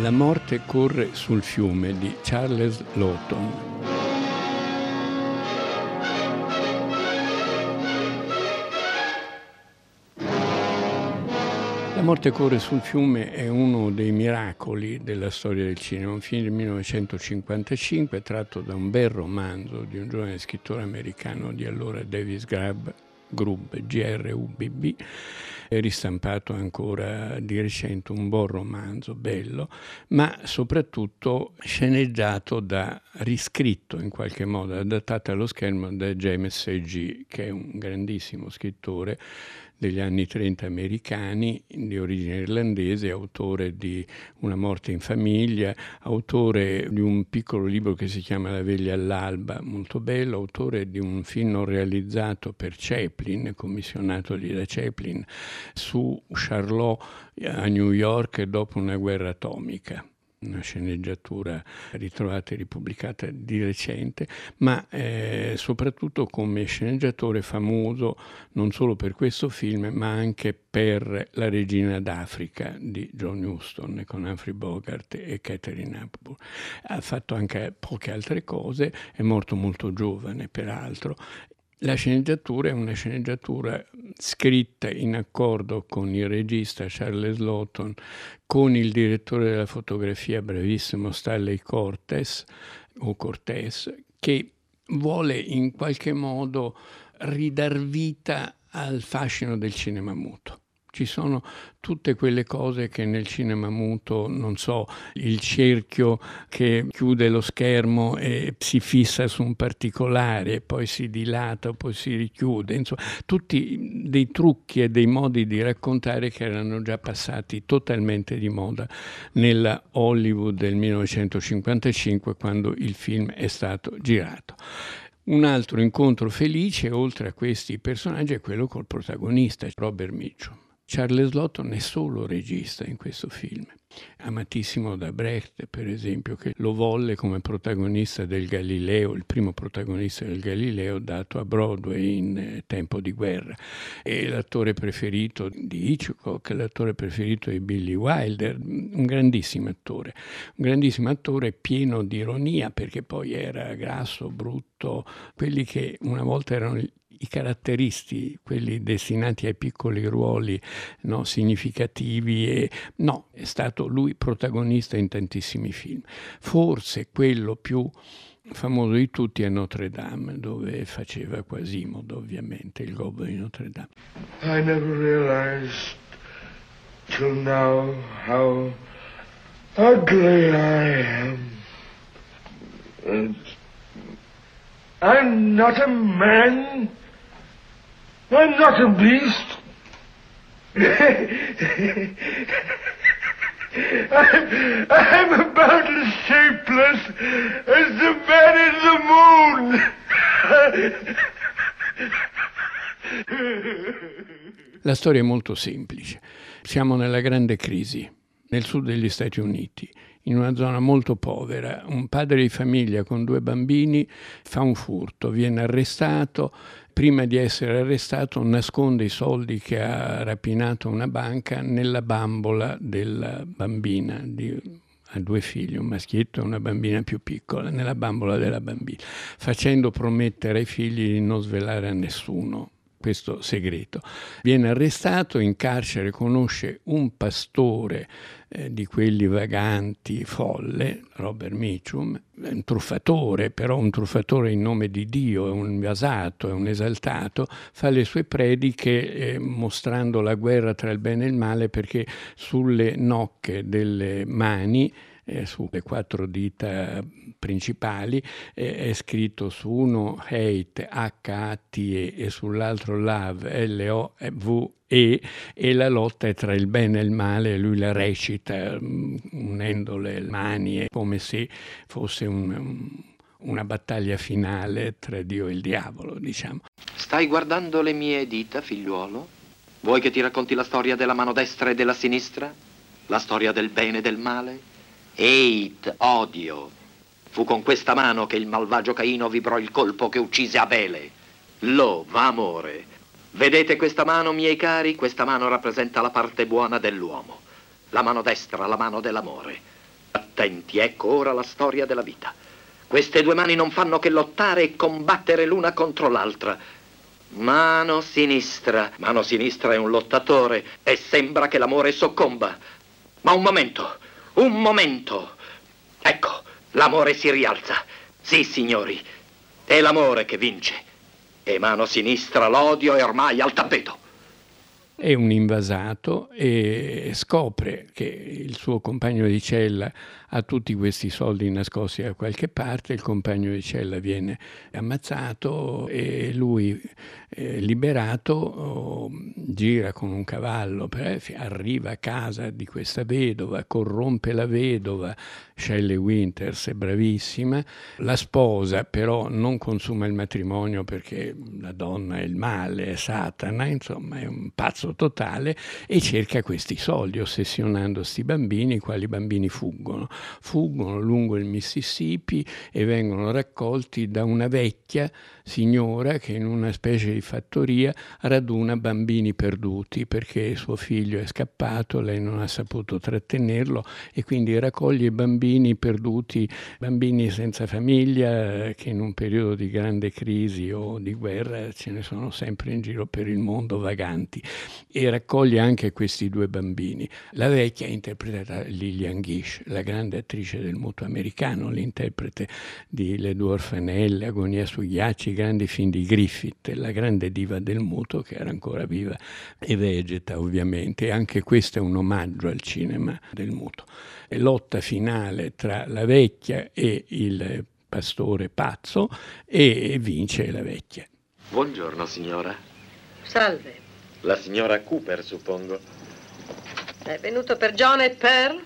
La morte corre sul fiume di Charles Lawton. La morte corre sul fiume è uno dei miracoli della storia del cinema, un film del 1955 tratto da un bel romanzo di un giovane scrittore americano di allora Davis Grubb, Grubb, G-R-U-B-B, ristampato ancora di recente un buon romanzo bello, ma soprattutto sceneggiato da, riscritto in qualche modo, adattato allo schermo da James C.G., che è un grandissimo scrittore degli anni 30 americani, di origine irlandese, autore di Una morte in famiglia, autore di un piccolo libro che si chiama La veglia all'alba, molto bello, autore di un film non realizzato per Chaplin, commissionatogli da Chaplin, su Charlot a New York dopo una guerra atomica una sceneggiatura ritrovata e ripubblicata di recente, ma eh, soprattutto come sceneggiatore famoso non solo per questo film, ma anche per La regina d'Africa di John Huston con Humphrey Bogart e Catherine Hepburn. Ha fatto anche poche altre cose, è morto molto giovane peraltro la sceneggiatura è una sceneggiatura scritta in accordo con il regista Charles Lawton, con il direttore della fotografia bravissimo Stanley Cortes, o Cortés, che vuole in qualche modo ridar vita al fascino del cinema muto. Ci sono tutte quelle cose che nel cinema muto, non so, il cerchio che chiude lo schermo e si fissa su un particolare, poi si dilata, poi si richiude, insomma, tutti dei trucchi e dei modi di raccontare che erano già passati totalmente di moda nella Hollywood del 1955 quando il film è stato girato. Un altro incontro felice, oltre a questi personaggi, è quello col protagonista, Robert Mitchum. Charles Lawton è solo regista in questo film, amatissimo da Brecht per esempio, che lo volle come protagonista del Galileo, il primo protagonista del Galileo dato a Broadway in eh, tempo di guerra. È l'attore preferito di Hitchcock, l'attore preferito di Billy Wilder, un grandissimo attore, un grandissimo attore pieno di ironia perché poi era grasso, brutto, quelli che una volta erano i caratteristi, quelli destinati ai piccoli ruoli no, significativi, e, no, è stato lui protagonista in tantissimi film. Forse quello più famoso di tutti è Notre Dame, dove faceva Quasimodo, ovviamente, il gobbo di Notre Dame. I never realized till now how ugly I am. I'm not a man. I'm not a beast. I'm, I'm about as shapeless as the man in the moon. La storia è molto semplice. Siamo nella grande crisi nel sud degli Stati Uniti, in una zona molto povera. Un padre di famiglia con due bambini fa un furto, viene arrestato prima di essere arrestato nasconde i soldi che ha rapinato una banca nella bambola della bambina di, ha due figli, un maschietto e una bambina più piccola, nella bambola della bambina, facendo promettere ai figli di non svelare a nessuno questo segreto. Viene arrestato, in carcere conosce un pastore eh, di quelli vaganti, folle, Robert Mitchum, un truffatore, però un truffatore in nome di Dio, è un vasato, è un esaltato, fa le sue prediche eh, mostrando la guerra tra il bene e il male perché sulle nocche delle mani eh, sulle quattro dita principali, eh, è scritto su uno hate H-A-T-E e sull'altro love L-O-V-E e la lotta è tra il bene e il male, lui la recita mm, unendo le mani, come se fosse un, un una battaglia finale tra Dio e il diavolo, diciamo. Stai guardando le mie dita, figliuolo? Vuoi che ti racconti la storia della mano destra e della sinistra? La storia del bene e del male? Hate, odio. Fu con questa mano che il malvagio Caino vibrò il colpo che uccise Abele. Lo, va amore. Vedete questa mano, miei cari? Questa mano rappresenta la parte buona dell'uomo. La mano destra, la mano dell'amore. attenti, ecco ora la storia della vita. Queste due mani non fanno che lottare e combattere l'una contro l'altra. Mano sinistra. Mano sinistra è un lottatore e sembra che l'amore soccomba. Ma un momento, un momento. Ecco, l'amore si rialza. Sì, signori, è l'amore che vince. E mano sinistra l'odio è ormai al tappeto è un invasato e scopre che il suo compagno di cella ha tutti questi soldi nascosti da qualche parte, il compagno di cella viene ammazzato e lui eh, liberato oh, gira con un cavallo, arriva a casa di questa vedova, corrompe la vedova, Shelley Winters è bravissima, la sposa però non consuma il matrimonio perché la donna è il male, è Satana, insomma è un pazzo totale e cerca questi soldi ossessionando questi bambini, i quali bambini fuggono fuggono lungo il Mississippi e vengono raccolti da una vecchia signora che in una specie di fattoria raduna bambini perduti perché suo figlio è scappato, lei non ha saputo trattenerlo e quindi raccoglie bambini perduti, bambini senza famiglia che in un periodo di grande crisi o di guerra ce ne sono sempre in giro per il mondo vaganti e raccoglie anche questi due bambini. La vecchia è interpretata Lillian Gish, la grande attrice del muto americano, l'interprete di Le due orfanelle, Agonia sui ghiacci, grandi film di Griffith, la grande diva del muto che era ancora viva e vegeta ovviamente. E anche questo è un omaggio al cinema del muto. E lotta finale tra la vecchia e il pastore pazzo e vince la vecchia. Buongiorno signora. Salve. La signora Cooper, suppongo. È venuto per John e Pearl?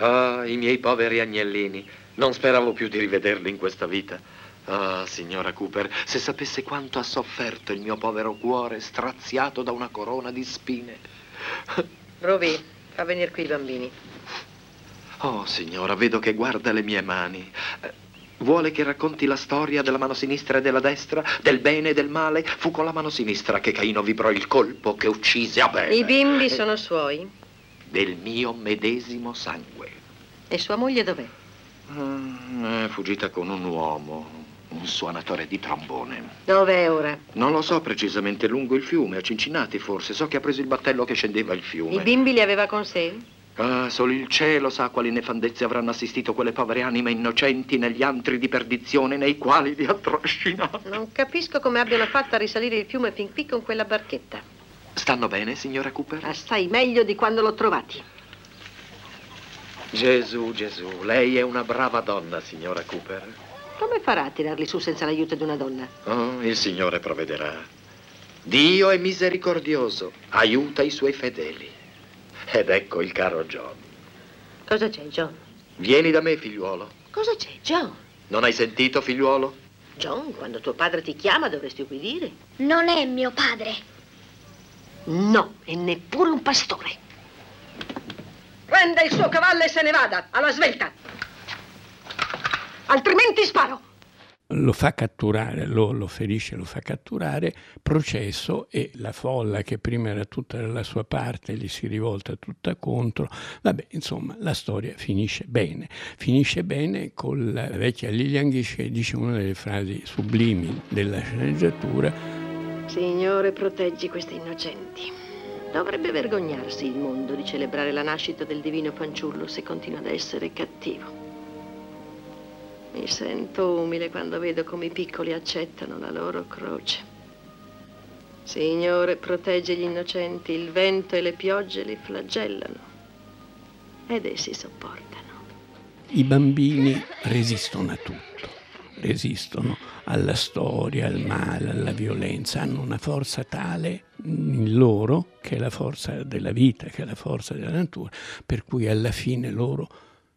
Ah, i miei poveri agnellini. Non speravo più di rivederli in questa vita. Ah, signora Cooper, se sapesse quanto ha sofferto il mio povero cuore straziato da una corona di spine. Rovi, fa venire qui i bambini. Oh, signora, vedo che guarda le mie mani. Vuole che racconti la storia della mano sinistra e della destra, del bene e del male? Fu con la mano sinistra che Caino vibrò il colpo che uccise Abele. I bimbi sono suoi? Del mio medesimo sangue. E sua moglie dov'è? Mm, è fuggita con un uomo, un suonatore di trombone. Dov'è ora? Non lo so precisamente, lungo il fiume, a Cincinnati forse. So che ha preso il battello che scendeva il fiume. I bimbi li aveva con sé? Ah, solo il cielo sa quali nefandezze avranno assistito quelle povere anime innocenti negli antri di perdizione nei quali li ha trascinati. Non capisco come abbiano fatto a risalire il fiume fin qui con quella barchetta. Stanno bene, signora Cooper? Assai meglio di quando l'ho trovati. Gesù, Gesù, lei è una brava donna, signora Cooper. Come farà a tirarli su senza l'aiuto di una donna? Oh, il Signore provvederà. Dio è misericordioso, aiuta i suoi fedeli. Ed ecco il caro John. Cosa c'è, John? Vieni da me, figliuolo. Cosa c'è, John? Non hai sentito, figliuolo? John, quando tuo padre ti chiama dovresti ubbidire. Non è mio padre. No, e neppure un pastore. Prenda il suo cavallo e se ne vada, alla svelta altrimenti sparo. Lo fa catturare, lo, lo, ferisce, lo fa catturare, processo e la folla che prima era tutta dalla sua parte gli si rivolta tutta contro. Vabbè, insomma, la storia finisce bene. Finisce bene con la vecchia Lilian Gish che dice una delle frasi sublimi della sceneggiatura. Signore, proteggi questi innocenti. Dovrebbe vergognarsi il mondo di celebrare la nascita del divino fanciullo se continua ad essere cattivo. Mi sento umile quando vedo come i piccoli accettano la loro croce. Signore, protegge gli innocenti, il vento e le piogge li flagellano ed essi sopportano. I bambini resistono a tutto, resistono alla storia, al male, alla violenza, hanno una forza tale in loro che è la forza della vita, che è la forza della natura, per cui alla fine loro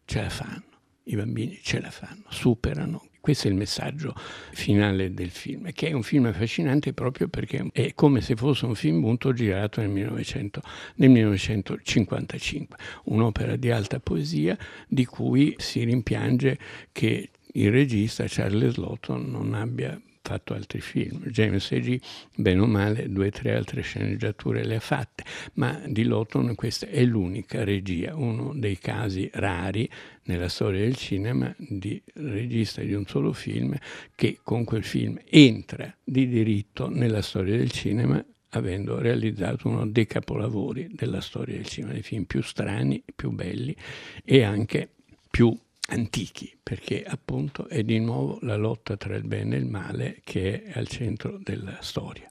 ce la fanno i bambini ce la fanno, superano. Questo è il messaggio finale del film, che è un film affascinante proprio perché è come se fosse un film bunto girato nel, 1900, nel 1955, un'opera di alta poesia di cui si rimpiange che il regista Charles Lawton non abbia fatto altri film. James A.G. bene o male due o tre altre sceneggiature le ha fatte, ma di Lawton questa è l'unica regia, uno dei casi rari nella storia del cinema di regista di un solo film che con quel film entra di diritto nella storia del cinema avendo realizzato uno dei capolavori della storia del cinema, dei film più strani, più belli e anche più antichi, perché appunto è di nuovo la lotta tra il bene e il male che è al centro della storia.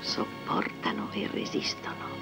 Sopportano e resistono.